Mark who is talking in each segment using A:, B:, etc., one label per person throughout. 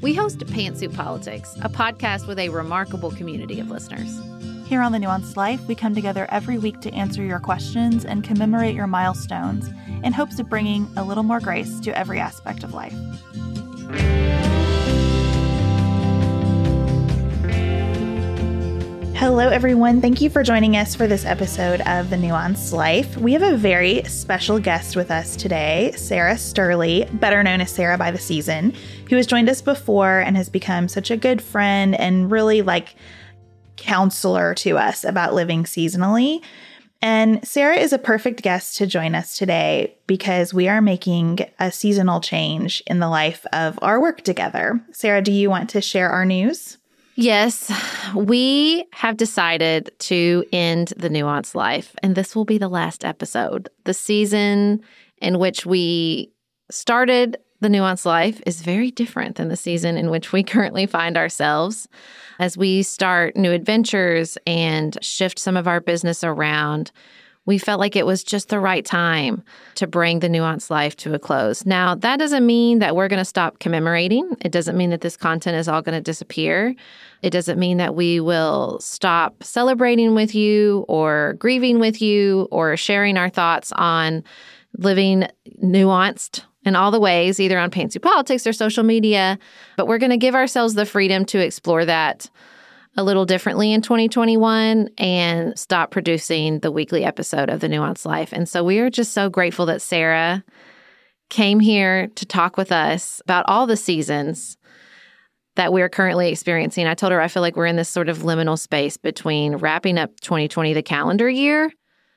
A: We host Pantsuit Politics, a podcast with a remarkable community of listeners.
B: Here on The Nuanced Life, we come together every week to answer your questions and commemorate your milestones in hopes of bringing a little more grace to every aspect of life. Hello, everyone. Thank you for joining us for this episode of The Nuanced Life. We have a very special guest with us today, Sara Sterley, better known as Sara by the Season, who has joined us before and has become such a good friend and really like counselor to us about living seasonally. And Sarah is a perfect guest to join us today because we are making a seasonal change in the life of our work together. Sarah, do you want to share our news?
A: Yes, we have decided to end the nuanced life, and this will be the last episode. The season in which we started the nuanced life is very different than the season in which we currently find ourselves as we start new adventures and shift some of our business around we felt like it was just the right time to bring the nuanced life to a close. Now, that doesn't mean that we're going to stop commemorating. It doesn't mean that this content is all going to disappear. It doesn't mean that we will stop celebrating with you or grieving with you or sharing our thoughts on living nuanced in all the ways, either on Pantsuit Politics or social media. But we're going to give ourselves the freedom to explore that a little differently in 2021 and stop producing the weekly episode of The Nuanced Life. And so we are just so grateful that Sarah came here to talk with us about all the seasons that we're currently experiencing. I told her I feel like we're in this sort of liminal space between wrapping up 2020, the calendar year,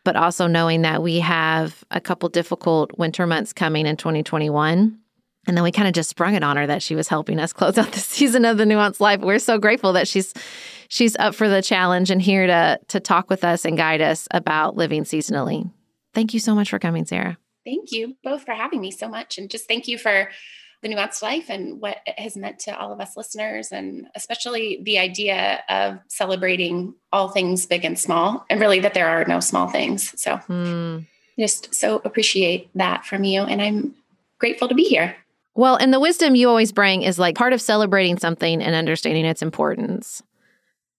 A: but also knowing that we have a couple difficult winter months coming in 2021. And then we kind of just sprung it on her that she was helping us close out the season of the nuanced life. We're so grateful that she's she's up for the challenge and here to to talk with us and guide us about living seasonally. Thank you so much for coming, Sarah.
C: Thank you both for having me so much. And just thank you for the nuanced life and what it has meant to all of us listeners, and especially the idea of celebrating all things big and small, and really that there are no small things. So, mm. just so appreciate that from you. And I'm grateful to be here.
A: Well, and the wisdom you always bring is like part of celebrating something and understanding its importance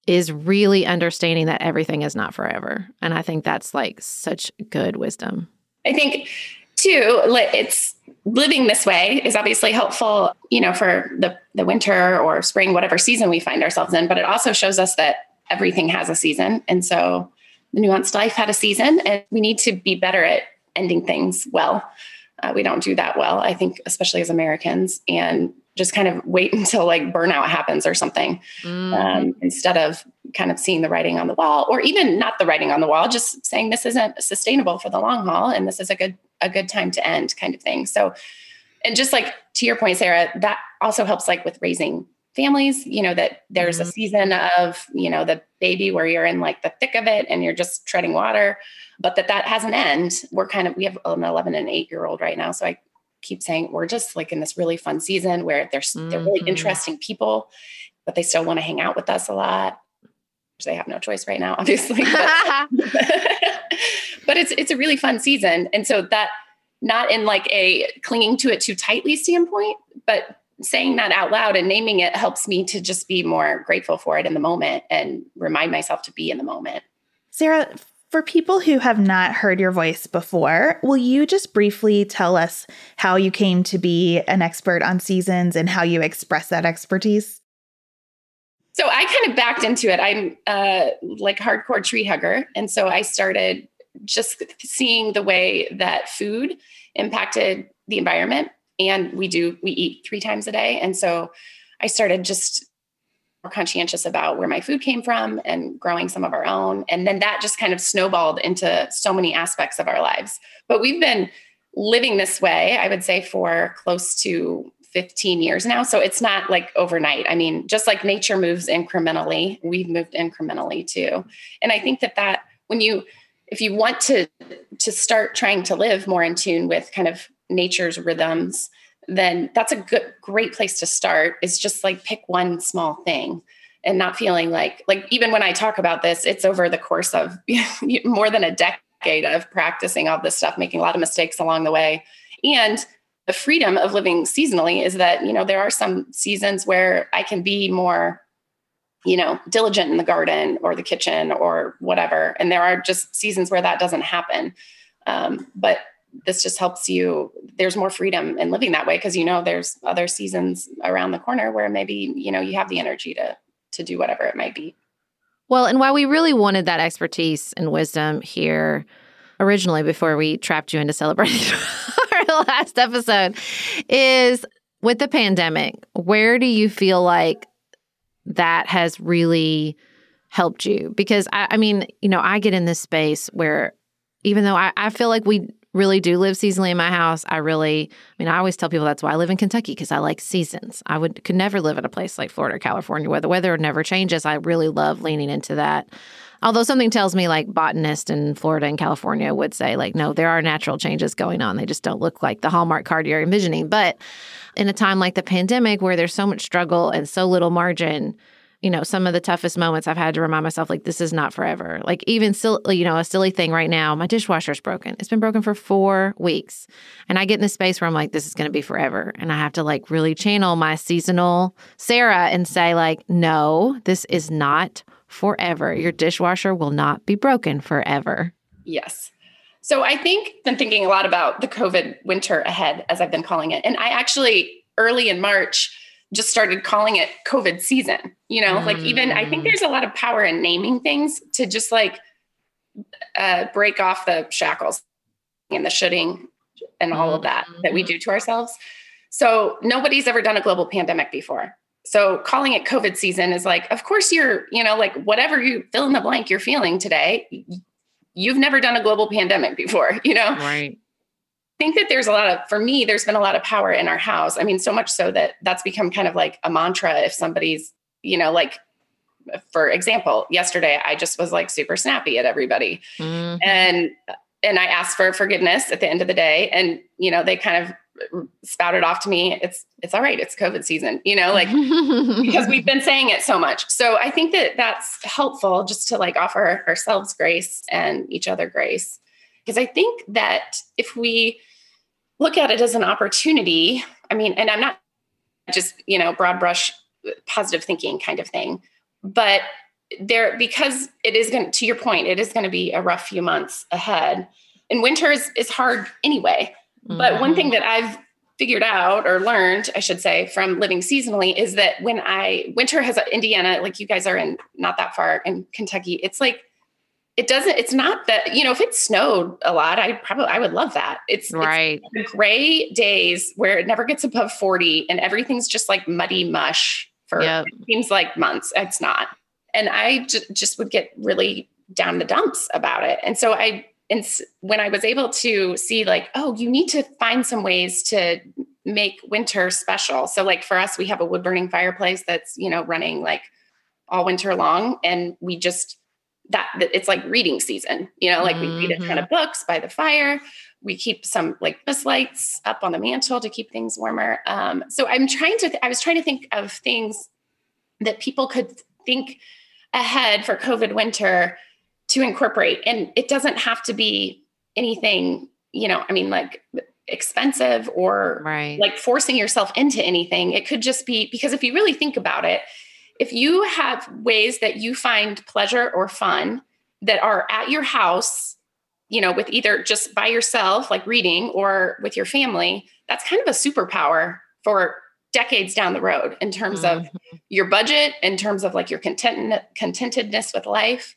A: is really understanding that everything is not forever. And I think that's like such good wisdom.
C: I think too, it's living this way is obviously helpful, you know, for the the winter or spring, whatever season we find ourselves in, but it also shows us that everything has a season. And so the nuanced life had a season and we need to be better at ending things well. Uh, we don't do that well, I think, especially as Americans, and just kind of wait until like burnout happens or something mm. um, instead of kind of seeing the writing on the wall, or even not the writing on the wall, just saying this isn't sustainable for the long haul, and this is a good a good time to end, kind of thing. So, and just like to your point, Sarah, that also helps like with raising families you know that there's mm-hmm. a season of you know the baby where you're in like the thick of it and you're just treading water but that that has an end we're kind of we have an 11 and 8 year old right now so i keep saying we're just like in this really fun season where there's mm-hmm. they're really mm-hmm. interesting people but they still want to hang out with us a lot they have no choice right now obviously but, but it's it's a really fun season and so that not in like a clinging to it too tightly standpoint but saying that out loud and naming it helps me to just be more grateful for it in the moment and remind myself to be in the moment.
B: Sarah, for people who have not heard your voice before, will you just briefly tell us how you came to be an expert on seasons and how you express that expertise?
C: So I kind of backed into it. I'm uh, like hardcore tree hugger. And so I started just seeing the way that food impacted the environment and we do we eat three times a day and so i started just more conscientious about where my food came from and growing some of our own. And then that just kind of snowballed into so many aspects of our lives. But we've been living this way, I would say, for close to 15 years now. So it's not like overnight. I mean, just like nature moves incrementally, we've moved incrementally too. And I think that that when you if you want to to start trying to live more in tune with kind of nature's rhythms, then that's a good great place to start is just like pick one small thing and not feeling like like even when I talk about this, it's over the course of more than a decade of practicing all this stuff, making a lot of mistakes along the way. And the freedom of living seasonally is that, you know, there are some seasons where I can be more, you know, diligent in the garden or the kitchen or whatever. And there are just seasons where that doesn't happen. Um, but this just helps you there's more freedom in living that way because you know there's other seasons around the corner where maybe you know you have the energy to to do whatever it might be
A: well and while we really wanted that expertise and wisdom here originally before we trapped you into celebrating our last episode is with the pandemic where do you feel like that has really helped you because I, I mean you know i get in this space where even though I, I feel like we really do live seasonally in my house. I really, I mean, I always tell people that's why I live in Kentucky because I like seasons. I would could never live in a place like Florida or California where the weather never changes. I really love leaning into that. Although something tells me like botanists in Florida and California would say like no, there are natural changes going on. They just don't look like the hallmark card you're envisioning. But in a time like the pandemic where there's so much struggle and so little margin, you know, some of the toughest moments I've had to remind myself, like, this is not forever. Like, even still, you know, a silly thing right now, my dishwasher's broken. It's been broken for four weeks. And I get in this space where I'm like, this is going to be forever. And I have to like really channel my seasonal Sarah and say, like, no, this is not forever. Your dishwasher will not be broken forever.
C: Yes. So I think been thinking a lot about the COVID winter ahead, as I've been calling it. And I actually early in March, just started calling it COVID season. You know, mm. like even I think mm. there's a lot of power in naming things to just like uh, break off the shackles and the shooting and all of that that we mm-hmm. do to ourselves. So nobody's ever done a global pandemic before. So calling it COVID season is like, of course you're, you know, like whatever you fill in the blank you're feeling today, you've never done a global pandemic before, you know?
A: Right
C: think that there's a lot of for me there's been a lot of power in our house i mean so much so that that's become kind of like a mantra if somebody's you know like for example yesterday i just was like super snappy at everybody mm-hmm. and and i asked for forgiveness at the end of the day and you know they kind of spouted off to me it's it's all right it's covid season you know like because we've been saying it so much so i think that that's helpful just to like offer ourselves grace and each other grace because i think that if we look at it as an opportunity. I mean, and I'm not just, you know, broad brush positive thinking kind of thing, but there, because it is going to, to your point, it is going to be a rough few months ahead. And winter is, is hard anyway. Mm-hmm. But one thing that I've figured out or learned, I should say, from living seasonally is that when I winter has Indiana, like you guys are in not that far in Kentucky, it's like it doesn't it's not that you know if it snowed a lot i probably i would love that. It's
A: right.
C: it's the gray days where it never gets above 40 and everything's just like muddy mush for yep. seems like months. It's not. And i j- just would get really down the dumps about it. And so i and when i was able to see like oh you need to find some ways to make winter special so like for us we have a wood burning fireplace that's you know running like all winter long and we just that, it's like reading season, you know, like mm-hmm. we read a ton of mm-hmm. books by the fire. We keep some like Christmas lights up on the mantle to keep things warmer. Um, so I'm trying to, th- I was trying to think of things that people could think ahead for COVID winter to incorporate. And it doesn't have to be anything, you know, I mean, like expensive or
A: right.
C: like forcing yourself into anything. It could just be because if you really think about it, if you have ways that you find pleasure or fun that are at your house, you know, with either just by yourself, like reading, or with your family, that's kind of a superpower for decades down the road in terms mm-hmm. of your budget, in terms of like your content contentedness with life.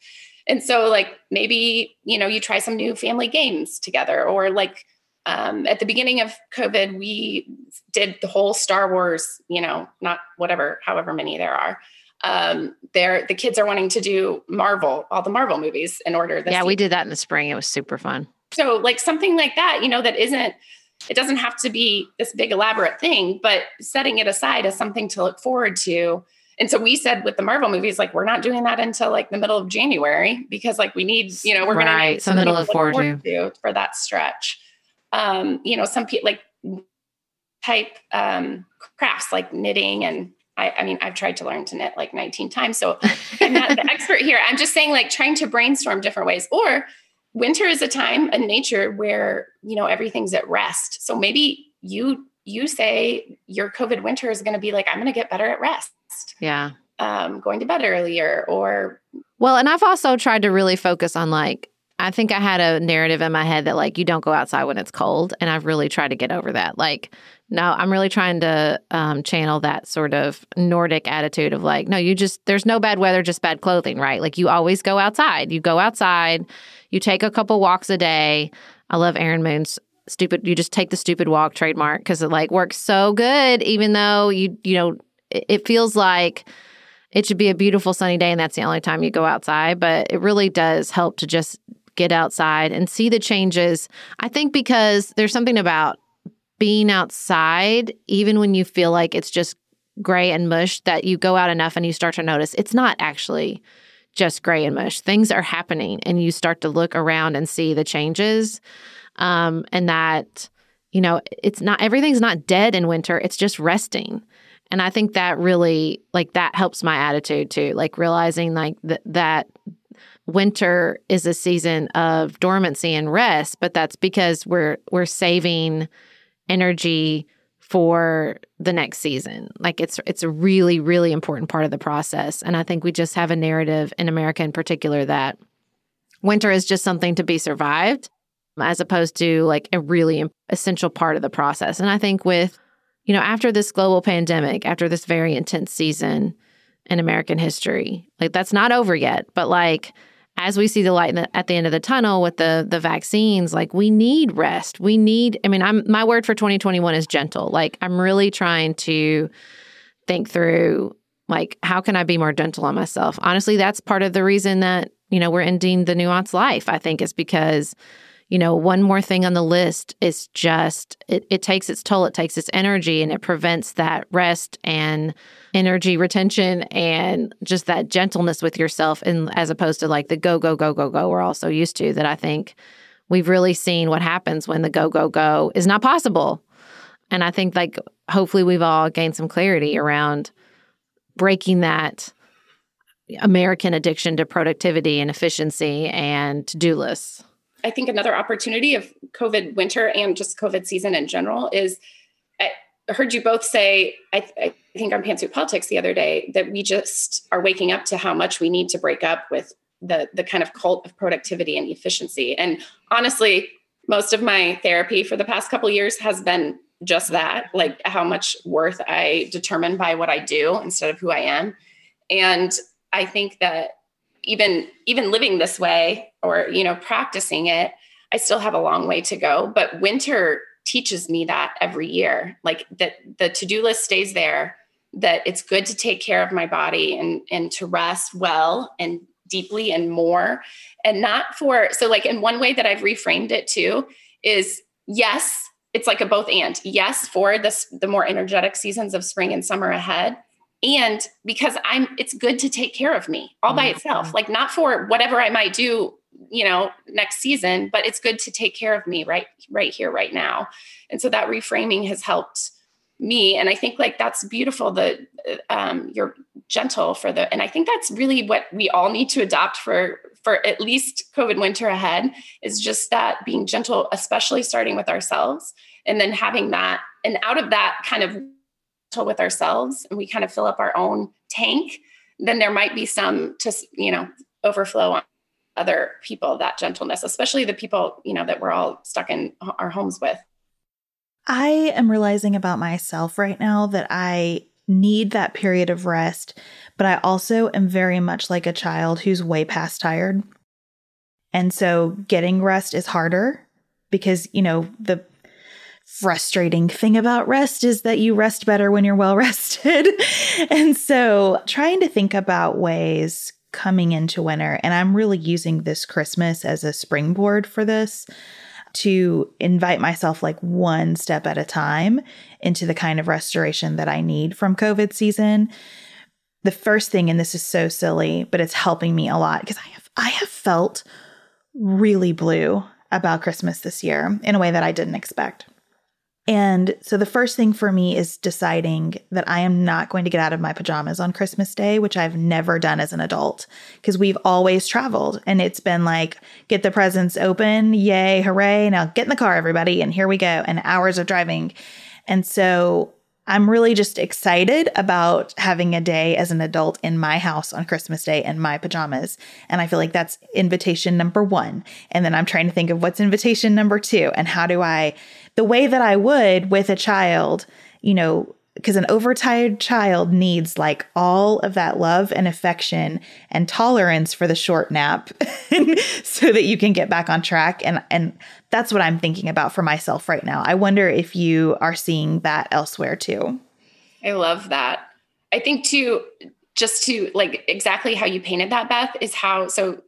C: And so, like, maybe, you know, you try some new family games together, or like, um, at the beginning of COVID, we did the whole Star Wars, you know, not whatever, however many there are, Um, they're the kids are wanting to do Marvel, all the Marvel movies in order.
A: yeah, season. we did that in the spring. It was super fun.
C: So like something like that, you know, that isn't it doesn't have to be this big elaborate thing, but setting it aside as something to look forward to. And so we said with the Marvel movies, like we're not doing that until like the middle of January because like we need, you know, we're right. going to need
A: something to look forward,
C: forward to. for that stretch. Um, you know, some people like type um, crafts like knitting and I, I, mean, I've tried to learn to knit like 19 times. So I'm not the expert here. I'm just saying like trying to brainstorm different ways or winter is a time in nature where you know everything's at rest so maybe you you say your covid winter is going to be like i'm going to get better at rest.
A: Yeah.
C: Um going to bed earlier or
A: well and i've also tried to really focus on like i think i had a narrative in my head that like you don't go outside when it's cold and i've really tried to get over that. Like no i'm really trying to um, channel that sort of nordic attitude of like no you just there's no bad weather just bad clothing right? Like you always go outside. You go outside you take a couple walks a day. I love Erin Moon's stupid you just take the stupid walk trademark because it like works so good even though you you know it, it feels like it should be a beautiful sunny day and that's the only time you go outside but it really does help to just get outside and see the changes i think because there's something about being outside even when you feel like it's just gray and mush that you go out enough and you start to notice it's not actually just gray and mush. Things are happening, and you start to look around and see the changes. Um, and that, you know, it's not everything's not dead in winter, it's just resting. And I think that really, like, that helps my attitude too. Like, realizing, like, th- that winter is a season of dormancy and rest, but that's because we're we're saving energy for the next season. Like it's it's a really really important part of the process and I think we just have a narrative in America in particular that winter is just something to be survived as opposed to like a really essential part of the process. And I think with you know after this global pandemic, after this very intense season in American history, like that's not over yet, but like as we see the light at the end of the tunnel with the the vaccines like we need rest. We need i mean i'm my word for 2021 is gentle. Like i'm really trying to think through like how can i be more gentle on myself? Honestly that's part of the reason that you know we're ending the nuance life i think is because you know, one more thing on the list is just it, it takes its toll, it takes its energy, and it prevents that rest and energy retention and just that gentleness with yourself, and as opposed to like the go, go, go, go, go we're all so used to that I think we've really seen what happens when the go, go, go is not possible. And I think like hopefully we've all gained some clarity around breaking that American addiction to productivity and efficiency and to do lists.
C: I think another opportunity of COVID winter and just COVID season in general is I heard you both say, I, I think on Pantsuit Politics the other day, that we just are waking up to how much we need to break up with the, the kind of cult of productivity and efficiency. And honestly, most of my therapy for the past couple years has been just that like how much worth I determine by what I do instead of who I am. And I think that even even living this way or you know practicing it i still have a long way to go. But winter teaches me that every year like that the to-do list stays there that it's good to take care of my body and and to rest well and deeply and more. And not for so like in one way that i've reframed it too is yes it's like a both and. Yes for this the more energetic seasons of spring and summer ahead and because i'm it's good to take care of me all by mm-hmm. itself like not for whatever i might do you know next season but it's good to take care of me right right here right now and so that reframing has helped me and i think like that's beautiful that um, you're gentle for the and i think that's really what we all need to adopt for for at least covid winter ahead is just that being gentle especially starting with ourselves and then having that and out of that kind of with ourselves and we kind of fill up our own tank, then there might be some to, you know, overflow on other people, that gentleness, especially the people, you know, that we're all stuck in our homes with.
B: I am realizing about myself right now that I need that period of rest, but I also am very much like a child who's way past tired. And so getting rest is harder because, you know, the frustrating thing about rest is that you rest better when you're well rested. and so trying to think about ways coming into winter, and I'm really using this Christmas as a springboard for this to invite myself like one step at a time into the kind of restoration that I need from COVID season. The first thing, and this is so silly, but it's helping me a lot because I have I have felt really blue about Christmas this year in a way that I didn't expect. And so the first thing for me is deciding that I am not going to get out of my pajamas on Christmas Day, which I've never done as an adult because we've always traveled and it's been like, get the presents open, yay, hooray, now get in the car, everybody, and here we go, and hours of driving. And so I'm really just excited about having a day as an adult in my house on Christmas Day in my pajamas. And I feel like that's invitation number one. And then I'm trying to think of what's invitation number two and how do I, the way that I would with a child, you know, because an overtired child needs like all of that love and affection and tolerance for the short nap so that you can get back on track and and that's what I'm thinking about for myself right now. I wonder if you are seeing that elsewhere too.
C: I love that. I think too just to like exactly how you painted that Beth is how so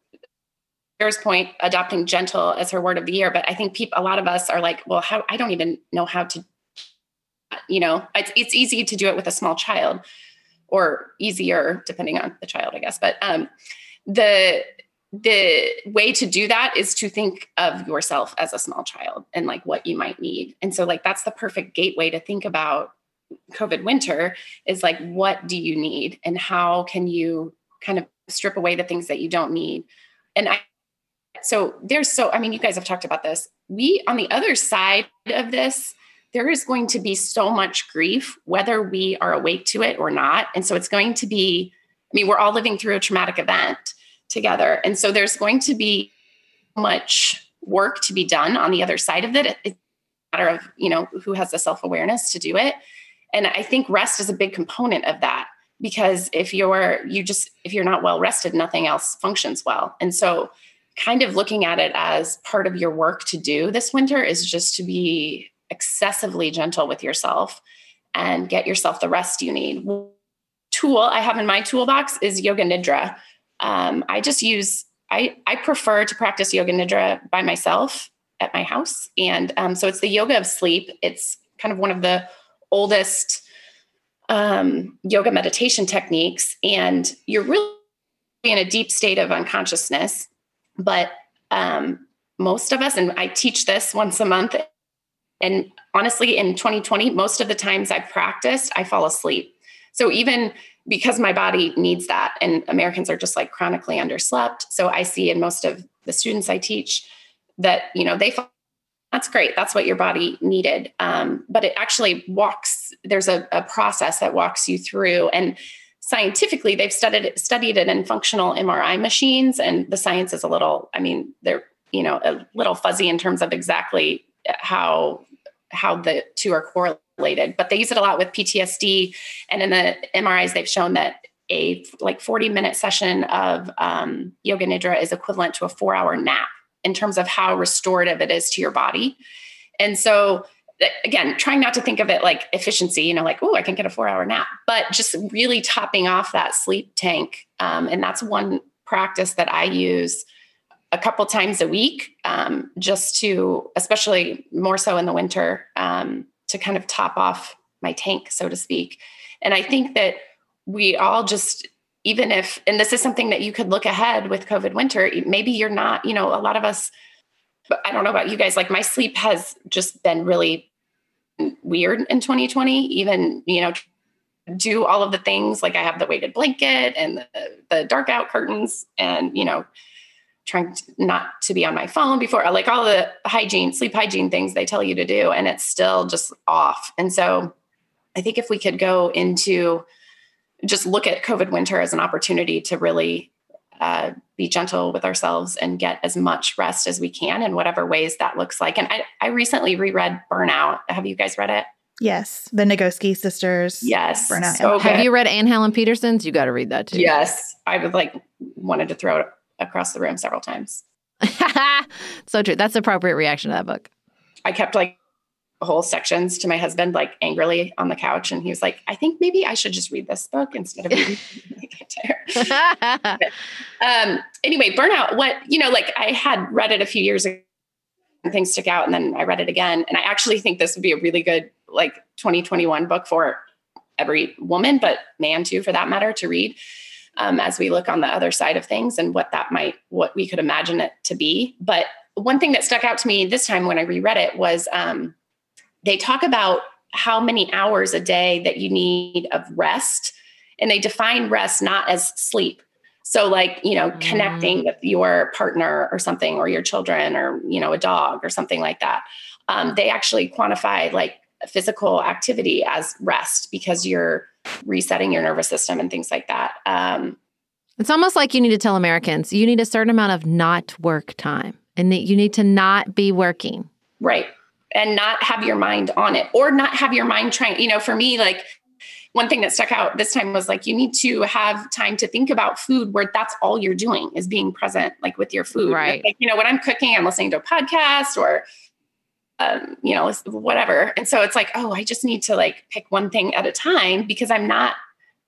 C: Sarah's point adopting gentle as her word of the year but I think people a lot of us are like well how I don't even know how to you know it's, it's easy to do it with a small child or easier depending on the child i guess but um, the the way to do that is to think of yourself as a small child and like what you might need. And so like that's the perfect gateway to think about covid winter is like what do you need and how can you kind of strip away the things that you don't need? And i so there's so i mean you guys have talked about this we on the other side of this there is going to be so much grief, whether we are awake to it or not. And so it's going to be, I mean, we're all living through a traumatic event together. And so there's going to be much work to be done on the other side of it. It's a matter of, you know, who has the self awareness to do it. And I think rest is a big component of that because if you're, you just, if you're not well rested, nothing else functions well. And so, kind of looking at it as part of your work to do this winter is just to be excessively gentle with yourself and get yourself the rest you need. Tool I have in my toolbox is Yoga Nidra. Um, I just use I I prefer to practice Yoga Nidra by myself at my house, and um, so it's the yoga of sleep. It's kind of one of the oldest um, yoga meditation techniques, and you're really in a deep state of unconsciousness. But um, most of us, and I teach this once a month and honestly, in 2020, most of the times I've practiced, I fall asleep. So even because my body needs that, and Americans are just like chronically underslept. So I see in most of the students I teach that, you know, they fall. That's great. That's what your body needed. Um, but it actually walks, there's a, a process that walks you through. And scientifically, they've studied studied it in functional MRI machines. And the science is a little, I mean, they're, you know, a little fuzzy in terms of exactly how how the two are correlated, but they use it a lot with PTSD. And in the MRIs, they've shown that a like 40 minute session of um, yoga nidra is equivalent to a four hour nap in terms of how restorative it is to your body. And so, again, trying not to think of it like efficiency, you know, like, oh, I can get a four hour nap, but just really topping off that sleep tank. Um, and that's one practice that I use a couple times a week, um, just to, especially more so in the winter, um, to kind of top off my tank, so to speak. And I think that we all just, even if, and this is something that you could look ahead with COVID winter, maybe you're not, you know, a lot of us, but I don't know about you guys, like my sleep has just been really weird in 2020, even, you know, do all of the things like I have the weighted blanket and the, the dark out curtains and, you know, trying to not to be on my phone before like all the hygiene sleep hygiene things they tell you to do and it's still just off. And so i think if we could go into just look at covid winter as an opportunity to really uh, be gentle with ourselves and get as much rest as we can in whatever ways that looks like and i, I recently reread burnout have you guys read it
B: Yes, the Nagoski sisters.
C: Yes.
B: Burnout.
A: So Have you read Anne Helen Petersen's? You got to read that too.
C: Yes, I was like wanted to throw it across the room several times.
A: so true. That's the appropriate reaction to that book.
C: I kept like whole sections to my husband, like angrily on the couch. And he was like, I think maybe I should just read this book instead of reading. um, anyway, burnout, what, you know, like I had read it a few years ago and things stuck out and then I read it again. And I actually think this would be a really good, like 2021 book for every woman, but man too, for that matter, to read. Um, as we look on the other side of things and what that might, what we could imagine it to be. But one thing that stuck out to me this time when I reread it was um, they talk about how many hours a day that you need of rest and they define rest not as sleep. So like you know mm. connecting with your partner or something or your children or you know a dog or something like that. Um, they actually quantify like physical activity as rest because you're resetting your nervous system and things like that. Um,
A: it's almost like you need to tell americans you need a certain amount of not work time and that you need to not be working.
C: Right and not have your mind on it or not have your mind trying you know for me like one thing that stuck out this time was like you need to have time to think about food where that's all you're doing is being present like with your food.
A: Right.
C: like you know when i'm cooking i'm listening to a podcast or um, you know whatever. And so it's like oh i just need to like pick one thing at a time because i'm not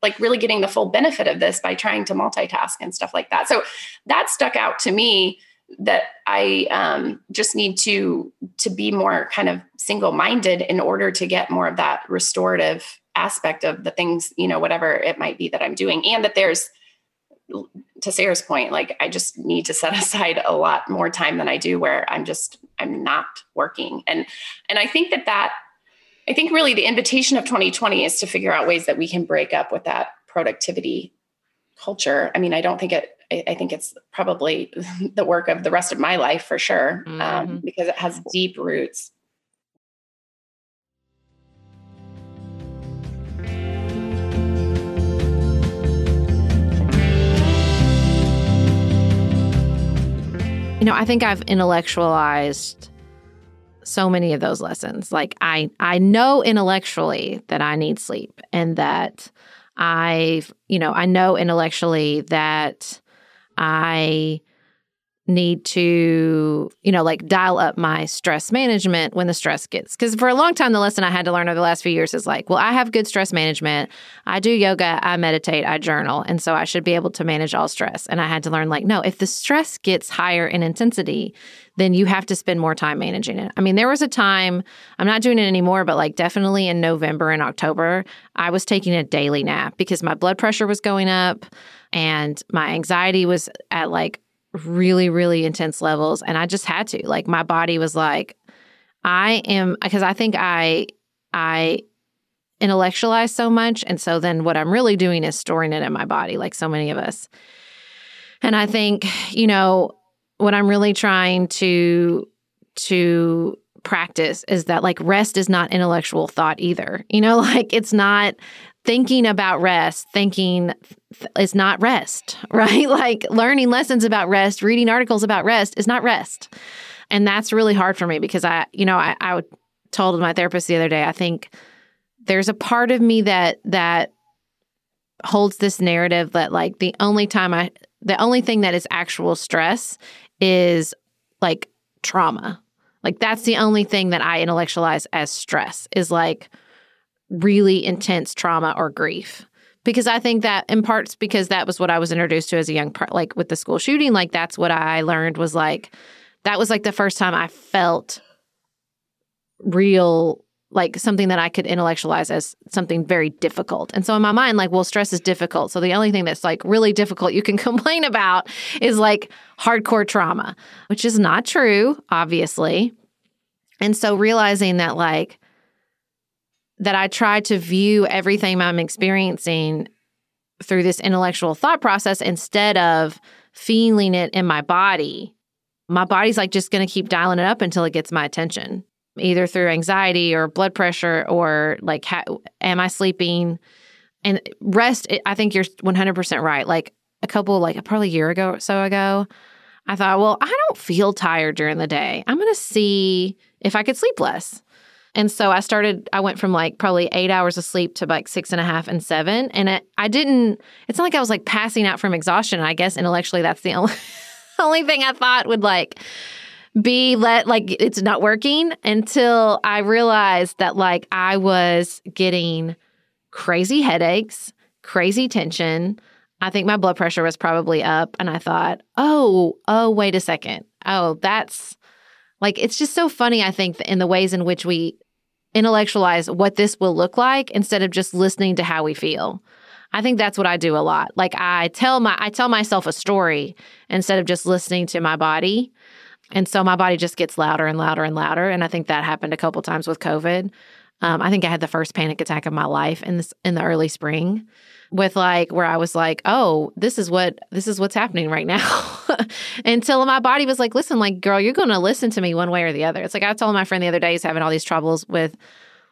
C: like really getting the full benefit of this by trying to multitask and stuff like that. So that stuck out to me that I um, just need to to be more kind of single minded in order to get more of that restorative aspect of the things you know whatever it might be that I'm doing, and that there's to Sarah's point, like I just need to set aside a lot more time than I do where I'm just I'm not working, and and I think that that I think really the invitation of 2020 is to figure out ways that we can break up with that productivity culture. I mean, I don't think it I, think it's probably the work of the rest of my life for sure, um, mm-hmm. um, because it has deep roots.
A: You know, I think I've intellectualized so many of those lessons. Like I I know intellectually that I need sleep and that I've, you know, I know intellectually that I need to, you know, like dial up my stress management when the stress gets. Because for a long time, the lesson I had to learn over the last few years is like, well, I have good stress management. I do yoga, I meditate, I journal. And so I should be able to manage all stress. And I had to learn, like, no, if the stress gets higher in intensity, then you have to spend more time managing it. I mean, there was a time, I'm not doing it anymore, but like definitely in November and October, I was taking a daily nap because my blood pressure was going up and my anxiety was at like really really intense levels and I just had to like my body was like I am because I think I I intellectualize so much and so then what I'm really doing is storing it in my body like so many of us. And I think, you know, what I'm really trying to to practice is that like rest is not intellectual thought either. You know, like it's not thinking about rest, thinking is not rest, right? Like learning lessons about rest, reading articles about rest is not rest. And that's really hard for me because I, you know, I, I told my therapist the other day, I think there's a part of me that, that holds this narrative that like the only time I, the only thing that is actual stress is like trauma. Like that's the only thing that I intellectualize as stress is like, really intense trauma or grief. Because I think that in parts because that was what I was introduced to as a young part like with the school shooting like that's what I learned was like that was like the first time I felt real like something that I could intellectualize as something very difficult. And so in my mind like well stress is difficult. So the only thing that's like really difficult you can complain about is like hardcore trauma, which is not true obviously. And so realizing that like that I try to view everything I'm experiencing through this intellectual thought process instead of feeling it in my body. My body's like just going to keep dialing it up until it gets my attention, either through anxiety or blood pressure or like, ha- am I sleeping? And rest, I think you're 100% right. Like a couple, like probably a year ago or so ago, I thought, well, I don't feel tired during the day. I'm going to see if I could sleep less. And so I started, I went from like probably eight hours of sleep to like six and a half and seven. And it, I didn't, it's not like I was like passing out from exhaustion. I guess intellectually, that's the only, only thing I thought would like B, let like it's not working until I realized that like I was getting crazy headaches, crazy tension. I think my blood pressure was probably up. And I thought, oh, oh, wait a second. Oh, that's like, it's just so funny, I think, in the ways in which we intellectualize what this will look like instead of just listening to how we feel. I think that's what I do a lot. Like I tell my I tell myself a story instead of just listening to my body. And so my body just gets louder and louder and louder. And I think that happened a couple times with COVID. Um, I think I had the first panic attack of my life in this in the early spring with like where I was like, oh, this is what this is what's happening right now. Until my body was like, listen, like, girl, you're gonna listen to me one way or the other. It's like I told my friend the other day he's having all these troubles with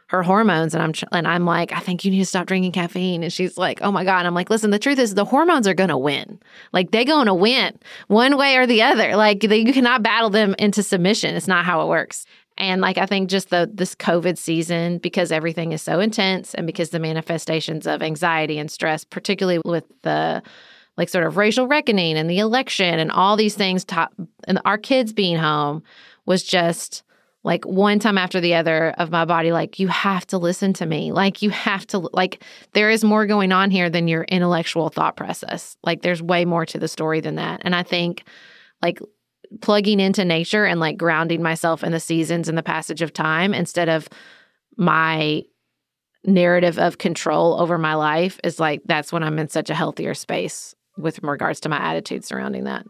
A: her hormones and I'm and I'm like, I think you need to stop drinking caffeine. And she's like, Oh my God. And I'm like, listen, the truth is the hormones are gonna win. Like they're gonna win one way or the other. Like they, you cannot battle them into submission. It's not how it works. And like I think just the this COVID season, because everything is so intense and because the manifestations of anxiety and stress, particularly with the like sort of racial reckoning and the election and all these things top and our kids being home was just like one time after the other of my body like you have to listen to me. Like you have to like there is more going on here than your intellectual thought process. Like there's way more to the story than that. And i think like plugging into nature and like grounding myself in the seasons and the passage of time instead of my narrative of control over my life is like that's when i'm in such a healthier space with regards to my attitude surrounding that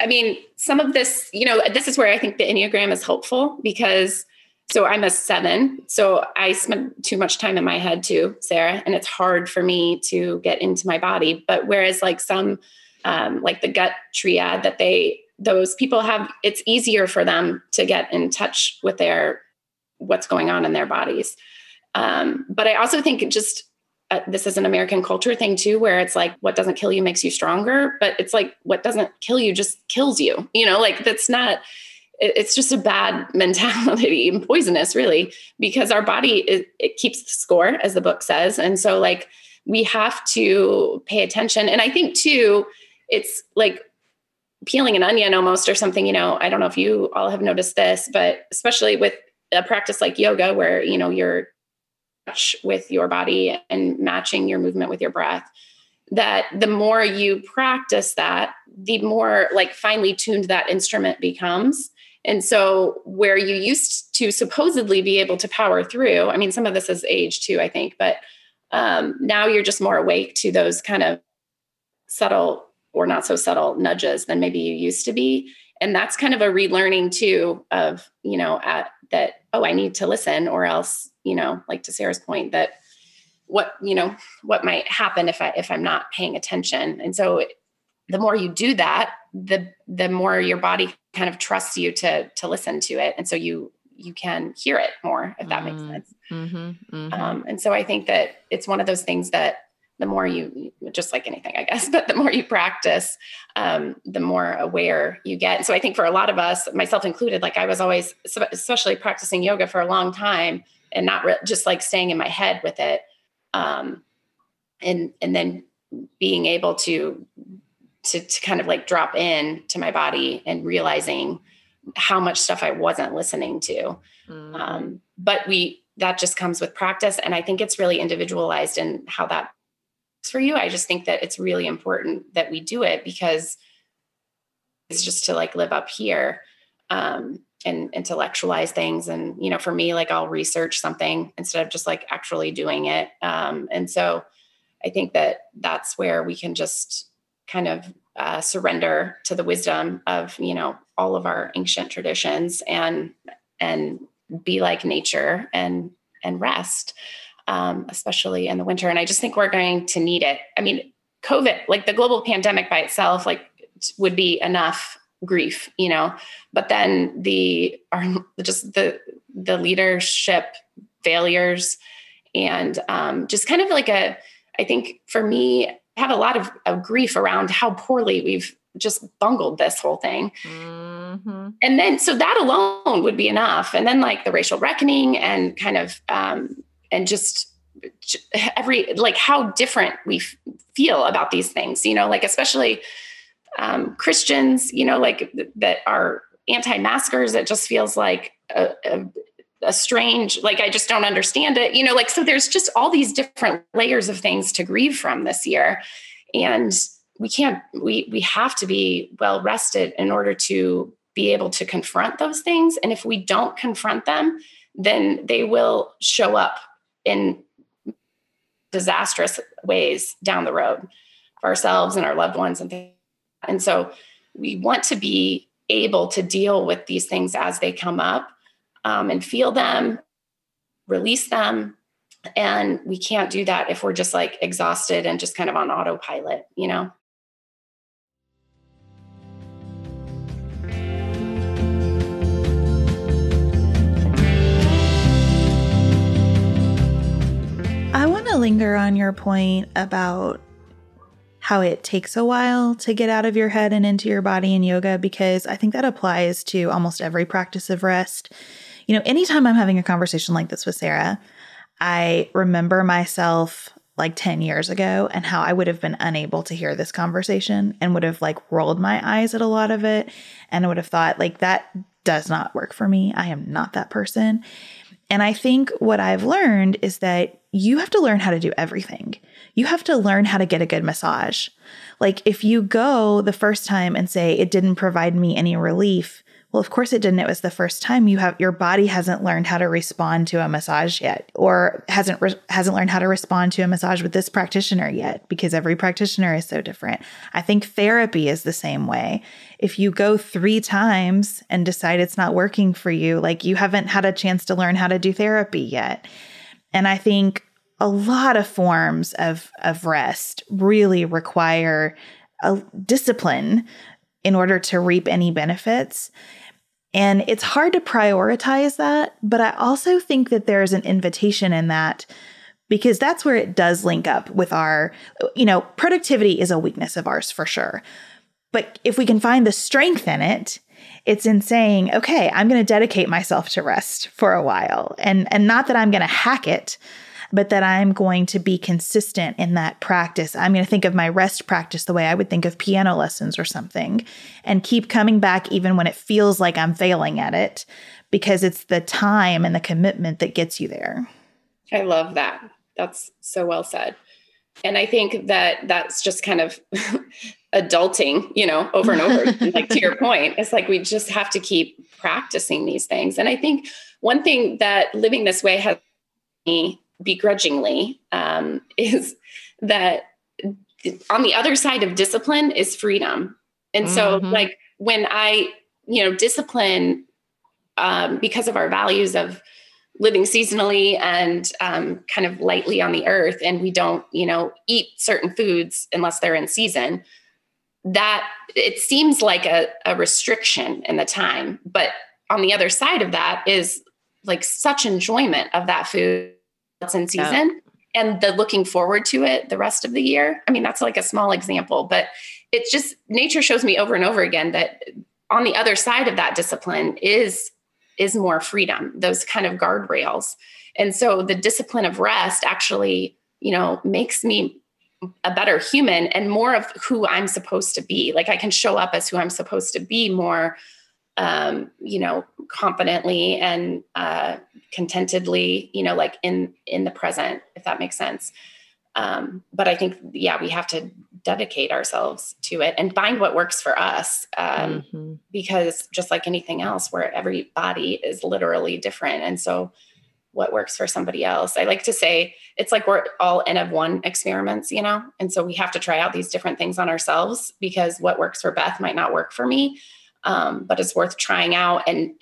C: I mean, some of this, you know, this is where I think the Enneagram is helpful because so I'm a seven. So I spend too much time in my head too, Sarah, and it's hard for me to get into my body. But whereas like some, um, like the gut triad that they, those people have, it's easier for them to get in touch with their, what's going on in their bodies. Um, but I also think just uh, this is an American culture thing too, where it's like what doesn't kill you makes you stronger, but it's like what doesn't kill you just kills you. You know, like that's not. it's just a bad mentality and poisonous, really, because our body it, it keeps the score, as the book says, and so like we have to pay attention. And I think too, it's like peeling an onion almost or something. You know, I don't know if you all have noticed this, but especially with a practice like yoga, where you know you're with your body and matching your movement with your breath that the more you practice that the more like finely tuned that instrument becomes. And so where you used to supposedly be able to power through i mean some of this is age too i think but um, now you're just more awake to those kind of subtle or not so subtle nudges than maybe you used to be. And that's kind of a relearning too of you know at that oh i need to listen or else you know like to sarah's point that what you know what might happen if i if i'm not paying attention. And so the more you do that the the more your body kind of trusts you to to listen to it. And so you you can hear it more if that makes mm, sense. Mm-hmm, mm-hmm. Um, and so i think that it's one of those things that the more you just like anything i guess but the more you practice um, the more aware you get. And so i think for a lot of us myself included like i was always especially practicing yoga for a long time and not re- just like staying in my head with it um, and and then being able to to to kind of like drop in to my body and realizing how much stuff i wasn't listening to. Mm-hmm. um, but we that just comes with practice. And i think it's really individualized in how that for you. I just think that it's really important that we do it because it's just to like live up here um, and intellectualize things. And, you know, for me, like I'll research something instead of just like actually doing it. Um, and so I think that that's where we can just kind of uh, surrender to the wisdom of, you know, all of our ancient traditions and, and be like nature and, and rest um, especially in the winter. And I just think we're going to need it. I mean, COVID, like the global pandemic by itself, like would be enough grief, you know. But then the are just the the leadership failures and um, just kind of like a, I think for me, I have a lot of, of grief around how poorly we've just bungled this whole thing. Mm-hmm. And then, so that alone would be enough. And then, like the racial reckoning and kind of um, and just every like how different we f- feel about these things you know like especially um, christians you know like th- that are anti-maskers, it just feels like a, a, a strange, like I just don't understand it. You know, like so there's just all these different layers of things to grieve from this year. And we can't, we we have to be well rested in order to be able to confront those things. And if we don't confront them, then they will show up in disastrous ways down the road for ourselves and our loved ones and things. And so we want to be able to deal with these things as they come up um, and feel them, release them. And we can't do that if we're just like exhausted and just kind of on autopilot, you know?
B: To linger on your point about how it takes a while to get out of your head and into your body in yoga because I think that applies to almost every practice of rest. You know, anytime I'm having a conversation like this with Sara, I remember myself like 10 years ago and how I would have been unable to hear this conversation and would have like rolled my eyes at a lot of it and would have thought like that does not work for me. I am not that person. And I think what I've learned is that you have to learn how to do everything. You have to learn how to get a good massage. Like if you go the first time and say it didn't provide me any relief, well, of course it didn't. It was the first time you have your body hasn't learned how to respond to a massage yet, or hasn't re- hasn't learned how to respond to a massage with this practitioner yet, because every practitioner is so different. I think therapy is the same way. If you go three times and decide it's not working for you, like you haven't had a chance to learn how to do therapy yet. And I think a lot of forms of of rest really require a discipline in order to reap any benefits. And it's hard to prioritize that, but I also think that there's an invitation in that because that's where it does link up with our, you know, productivity is a weakness of ours for sure. But if we can find the strength in it, it's in saying, okay, I'm going to dedicate myself to rest for a while. And and not that I'm going to hack it, but that I'm going to be consistent in that practice. I'm going to think of my rest practice the way I would think of piano lessons or something and keep coming back even when it feels like I'm failing at it because it's the time and the commitment that gets you there.
C: I love that. That's so well said. And I think that that's just kind of adulting, you know, over and over. like to your point, it's like we just have to keep practicing these things. And I think one thing that living this way has me begrudgingly um, is that on the other side of discipline is freedom. And so, mm-hmm. like, when I, you know, discipline um, because of our values of living seasonally and um, kind of lightly on the earth, and we don't, you know, eat certain foods unless they're in season, that it seems like a, a restriction in the time. But on the other side of that is like such enjoyment of that food that's in season yeah. and the looking forward to it the rest of the year. I mean, that's like a small example, but it's just nature shows me over and over again that on the other side of that discipline is is more freedom, those kind of guardrails. And so the discipline of rest actually, you know, makes me a better human and more of who I'm supposed to be. Like I can show up as who I'm supposed to be more um, you know, confidently and uh, contentedly, you know, like in in the present, if that makes sense. Um, but I think, yeah, we have to dedicate ourselves to it and find what works for us, um, mm-hmm. because just like anything else, where every body is literally different, and so what works for somebody else. I like to say it's like we're all N of one experiments, you know, and so we have to try out these different things on ourselves because what works for Beth might not work for me um, but it's worth trying out and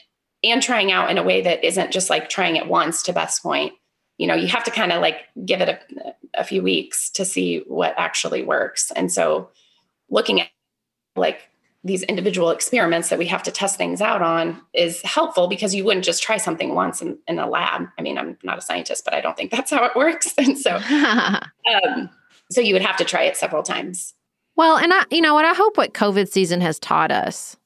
C: and trying out in a way that isn't just like trying it once to best point. You know, you have to kind of like give it a, a few weeks to see what actually works. And so looking at like these individual experiments that we have to test things out on is helpful because you wouldn't just try something once in, in a lab. I mean, I'm not a scientist, but I don't think that's how it works. And so, um, so you would have to try it several times.
A: Well, and I, you know what, I hope what COVID season has taught us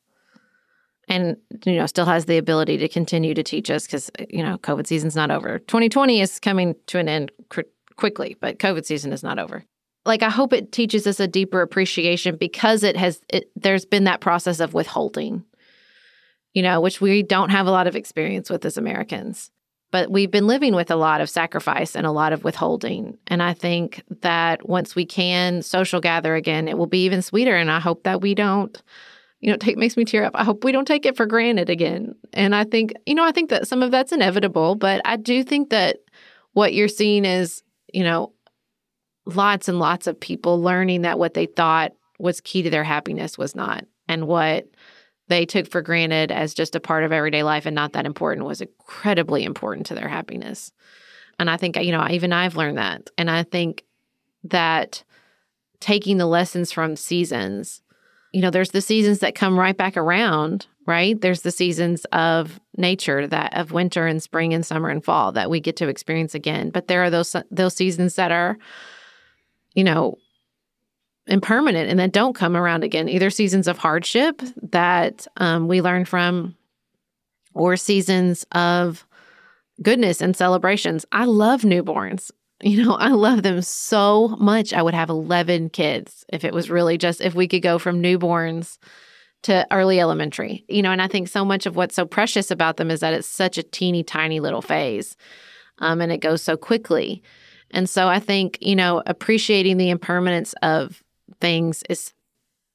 A: and you know still has the ability to continue to teach us because you know covid season's not over 2020 is coming to an end cr- quickly but covid season is not over like i hope it teaches us a deeper appreciation because it has it, there's been that process of withholding you know, which we don't have a lot of experience with as Americans. But we've been living with a lot of sacrifice and a lot of withholding. And I think that once we can social gather again, it will be even sweeter. And I hope that we don't, you know, take makes me tear up. I hope we don't take it for granted again. And I think, you know, I think that some of that's inevitable, but I do think that what you're seeing is, you know, lots and lots of people learning that what they thought was key to their happiness was not. And what they took for granted as just a part of everyday life and not that important was incredibly important to their happiness. And I think, you know, even I've learned that. And I think that taking the lessons from seasons, you know, there's the seasons that come right back around, right? There's the seasons of nature that of winter and spring and summer and fall that we get to experience again. But there are those those seasons that are, you know, impermanent and that don't come around again. Either seasons of hardship that um, we learn from, or seasons of goodness and celebrations. I love newborns. You know, I love them so much. I would have 11 kids if it was really just if we could go from newborns to early elementary. You know, and I think so much of what's so precious about them is that it's such a teeny tiny little phase. Um, and it goes so quickly. And so I think, you know, appreciating the impermanence of things is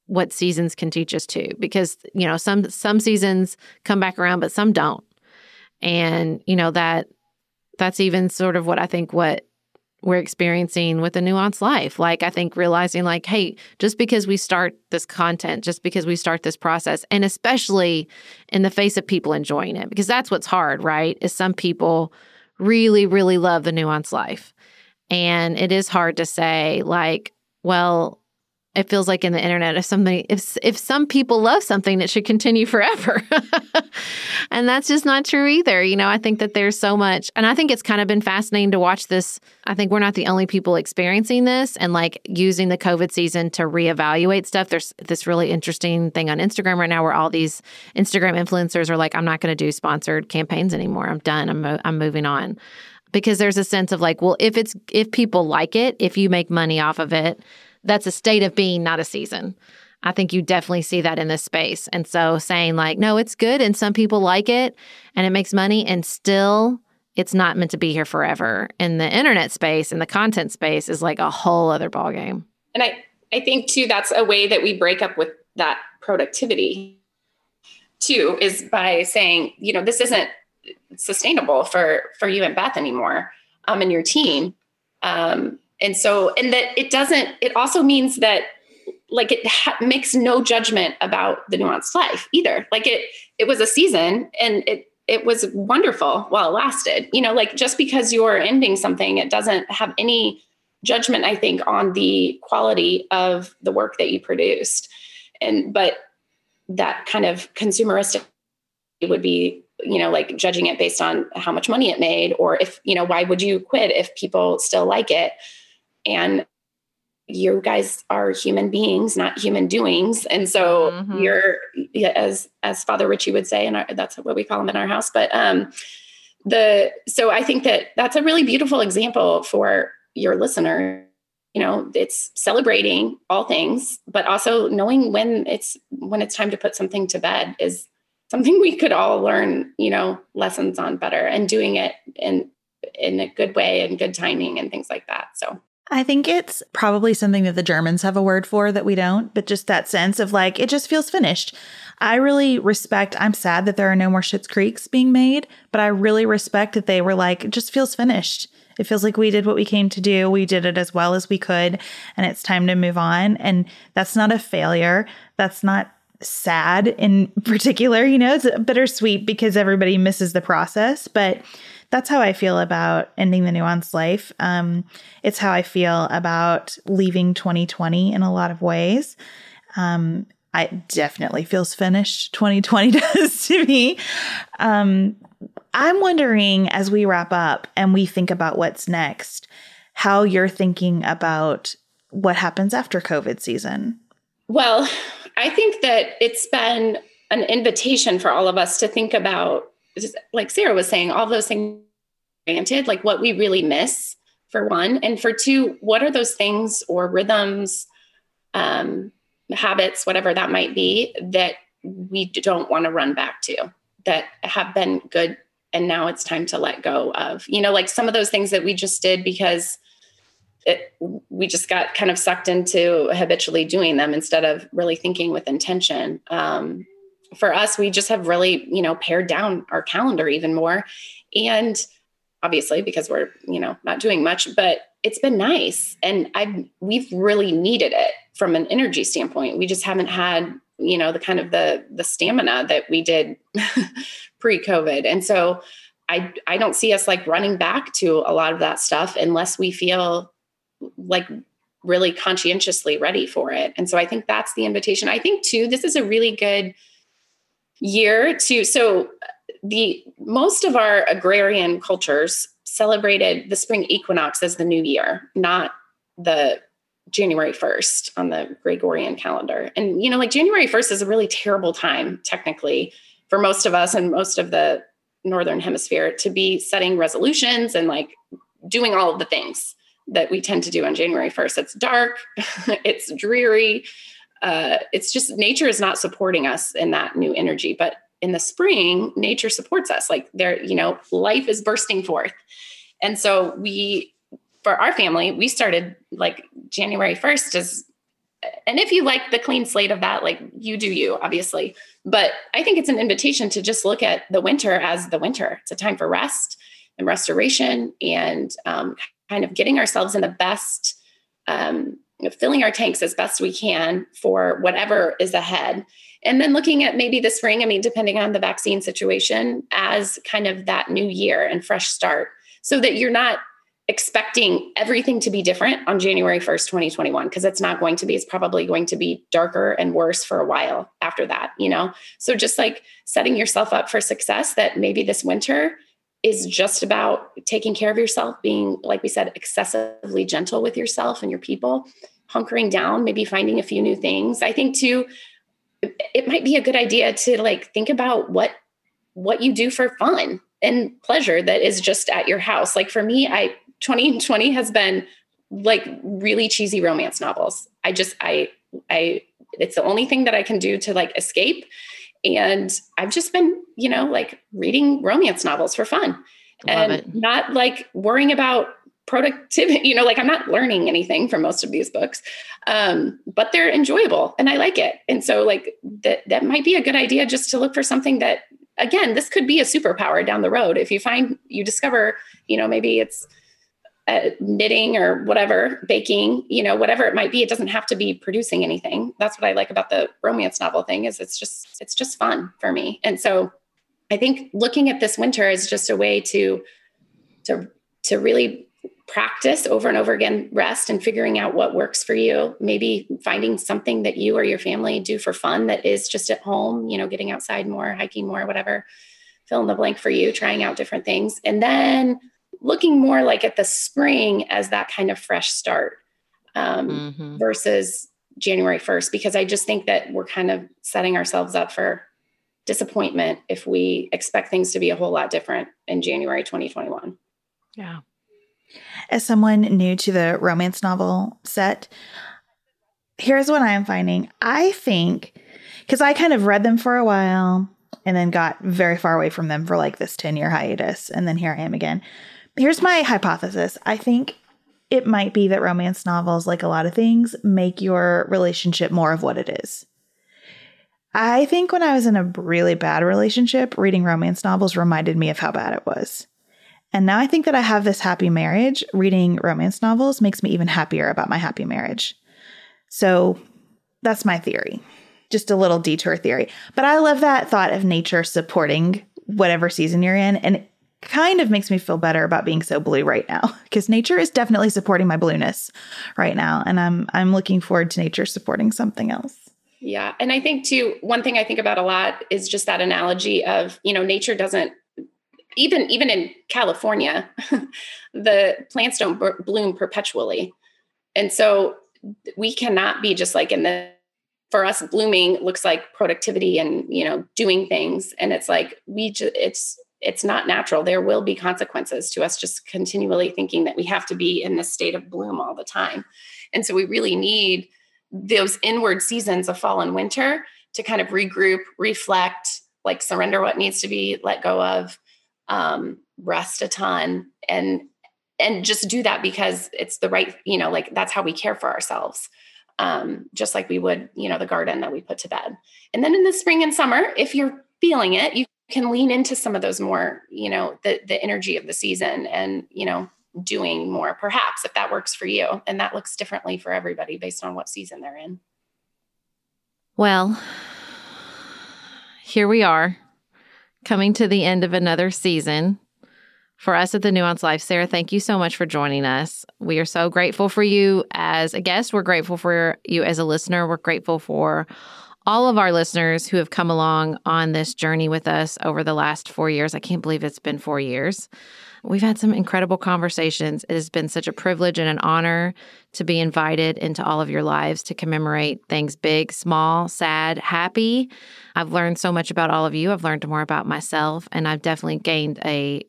A: what seasons can teach us too because you know some some seasons come back around but some don't and you know that that's even sort of what i think what we're experiencing with a nuanced life. Like i think realizing like hey just because we start this content just because we start this process and especially in the face of people enjoying it because that's what's hard right is some people really really love the nuanced life. And it is hard to say like well it feels like in the internet if somebody if if some people love something it should continue forever. And that's just not true either. You know i think that there's so much and i think it's kind of been fascinating to watch this. I think we're not the only people experiencing this and like using the covid season to reevaluate stuff. There's this really interesting thing on instagram right now where all these instagram influencers are like i'm not going to do sponsored campaigns anymore. I'm done. I'm, I'm moving on. Because there's a sense of like well if it's if people like it if you make money off of it that's a state of being, not a season. I think you definitely see that in this space. And so saying, like, no, it's good and some people like it and it makes money and still it's not meant to be here forever. In the internet space and the content space is like a whole other ballgame.
C: And I, I think too, that's a way that we break up with that productivity too, is by saying, you know, this isn't sustainable for for you and Beth anymore, um, and your team. Um, and so and that it doesn't it also means that like it ha- makes no judgment about the nuanced life either. Like it it was a season and it it was wonderful while it lasted. You know like just because you're ending something it doesn't have any judgment i think on the quality of the work that you produced. And but that kind of consumeristic it would be you know like judging it based on how much money it made or if you know why would you quit if people still like it and you guys are human beings not human doings. And so mm-hmm. you're as as father richie would say and that's what we call him in our house but um the so i think that that's a really beautiful example for your listener. You know it's celebrating all things but also knowing when it's when it's time to put something to bed is something we could all learn you know lessons on better and doing it in in a good way and good timing and things like that. So
B: I think it's probably something that the Germans have a word for that we don't, but just that sense of like, it just feels finished. I really respect, I'm sad that there are no more Schitt's Creeks being made, but I really respect that they were like, it just feels finished. It feels like we did what we came to do. We did it as well as we could, and it's time to move on. And that's not a failure. That's not sad in particular. You know, it's bittersweet because everybody misses the process, but that's how I feel about ending the nuanced life. Um, it's how I feel about leaving 2020 in a lot of ways. Um, I definitely feels finished. 2020 does to me. Um, I'm wondering as we wrap up and we think about what's next, how you're thinking about what happens after COVID season.
C: Well, I think that it's been an invitation for all of us to think about just like Sarah was saying, all those things granted, like what we really miss for one. And for two, what are those things or rhythms, um, habits, whatever that might be, that we don't want to run back to that have been good and now it's time to let go of you know like some of those things that we just did because it, we just got kind of sucked into habitually doing them instead of really thinking with intention um, for us we just have really you know pared down our calendar even more. And obviously because we're you know not doing much but it's been nice. And i we've really needed it from an energy standpoint. We just haven't had you know the kind of the the stamina that we did pre-covid. And so i i don't see us like running back to a lot of that stuff unless we feel like really conscientiously ready for it. And so i think that's the invitation. I think too this is a really good year to so the most of our agrarian cultures celebrated the spring equinox as the new year not the January 1st on the Gregorian calendar. And, you know, like January 1st is a really terrible time, technically, for most of us and most of the Northern Hemisphere to be setting resolutions and like doing all of the things that we tend to do on January 1st. It's dark, it's dreary. Uh, it's just nature is not supporting us in that new energy. But in the spring, nature supports us. Like there, you know, life is bursting forth. And so we for our family, we started like January 1st is and if you like the clean slate of that, like you do you, obviously. But I think it's an invitation to just look at the winter as the winter. It's a time for rest and restoration and um, kind of getting ourselves in the best, um, filling our tanks as best we can for whatever is ahead. And then looking at maybe the spring, I mean, depending on the vaccine situation, as kind of that new year and fresh start so that you're not expecting everything to be different on January 1st, 2021, because it's not going to be. It's probably going to be darker and worse for a while after that, you know? So just like setting yourself up for success that maybe this winter is just about taking care of yourself, being, like we said, excessively gentle with yourself and your people, hunkering down, maybe finding a few new things. I think too, it might be a good idea to like think about what what you do for fun and pleasure that is just at your house. Like for me, I 2020 has been like really cheesy romance novels. I just I I it's the only thing that I can do to like escape and I've just been, you know, like reading romance novels for fun Love and it. not like worrying about productivity, you know, like I'm not learning anything from most of these books. Um, but they're enjoyable and I like it. And so like that that might be a good idea just to look for something that again, this could be a superpower down the road. If you find you discover, you know, maybe it's uh, knitting or whatever, baking, you know, whatever it might be. It doesn't have to be producing anything. That's what I like about the romance novel thing is it's just it's just fun for me. And so I think looking at this winter is just a way to to to really practice over and over again rest and figuring out what works for you maybe finding something that you or your family do for fun that is just at home you know getting outside more hiking more whatever fill in the blank for you trying out different things and then looking more like at the spring as that kind of fresh start um, mm-hmm. versus January 1st, because I just think that we're kind of setting ourselves up for disappointment if we expect things to be a whole lot different in January 2021.
A: Yeah.
B: As someone new to the romance novel set, here's what I'm finding. I think, because I kind of read them for a while and then got very far away from them for like this 10 year hiatus. And then here I am again. Here's my hypothesis. I think it might be that romance novels, like a lot of things, make your relationship more of what it is. I think when I was in a really bad relationship, reading romance novels reminded me of how bad it was. And now I think that I have this happy marriage, reading romance novels makes me even happier about my happy marriage. So that's my theory. Just a little detour theory. But I love that thought of nature supporting whatever season you're in. And kind of makes me feel better about being so blue right now because nature is definitely supporting my blueness right now and I'm I'm looking forward to nature supporting something else.
C: Yeah, and I think too one thing I think about a lot is just that analogy of, you know, nature doesn't even even in California, the plants don't b- bloom perpetually. And so we cannot be just like in the for us blooming looks like productivity and you know doing things and it's like we just it's it's not natural. There will be consequences to us just continually thinking that we have to be in this state of bloom all the time. And so we really need those inward seasons of fall and winter to kind of regroup, reflect, like surrender what needs to be let go of, um, rest a ton, and and just do that because it's the right, you know, like that's how we care for ourselves. Um, just like we would, you know, the garden that we put to bed. And then in the spring and summer, if you're feeling it, you can lean into some of those more, you know, the the energy of the season and, you know, doing more perhaps if that works for you. And that looks differently for everybody based on what season they're in.
A: Well, here we are coming to the end of another season for us at the Nuance Life. Sara, thank you so much for joining us. We are so grateful for you as a guest. We're grateful for you as a listener. We're grateful for all of our listeners who have come along on this journey with us over the last four years. I can't believe it's been four years. We've had some incredible conversations. It has been such a privilege and an honor to be invited into all of your lives to commemorate things big, small, sad, happy. I've learned so much about all of you. I've learned more about myself, and I've definitely gained a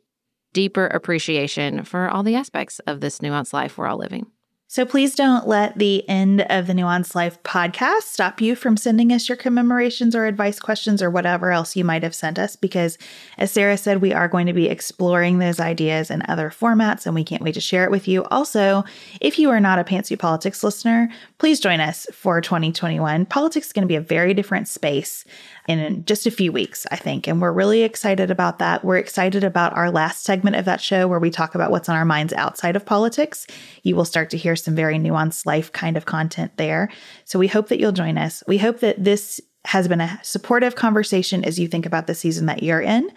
A: deeper appreciation for all the aspects of this nuanced life we're all living.
B: So please don't let the end of the Nuance Life podcast stop you from sending us your commemorations or advice questions or whatever else you might have sent us, because as Sarah said, we are going to be exploring those ideas in other formats and we can't wait to share it with you. Also, if you are not a Pantsuit Politics listener, please join us for 2021. Politics is going to be a very different space in just a few weeks, I think. And we're really excited about that. We're excited about our last segment of that show where we talk about what's on our minds outside of politics. You will start to hear some very nuanced life kind of content there. So we hope that you'll join us. We hope that this has been a supportive conversation as you think about the season that you're in.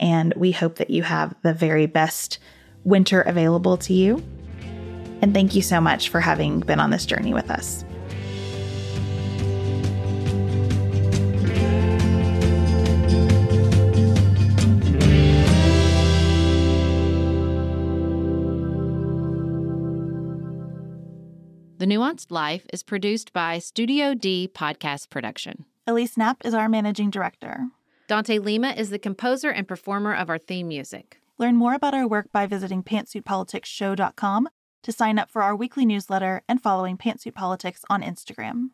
B: And we hope that you have the very best winter available to you. And thank you so much for having been on this journey with us.
A: Nuanced Life is produced by Studio D Podcast Production.
B: Elise Knapp is our managing director.
A: Dante Lima is the composer and performer of our theme music.
B: Learn more about our work by visiting pantsuitpoliticsshow.com to sign up for our weekly newsletter and following Pantsuit Politics on Instagram.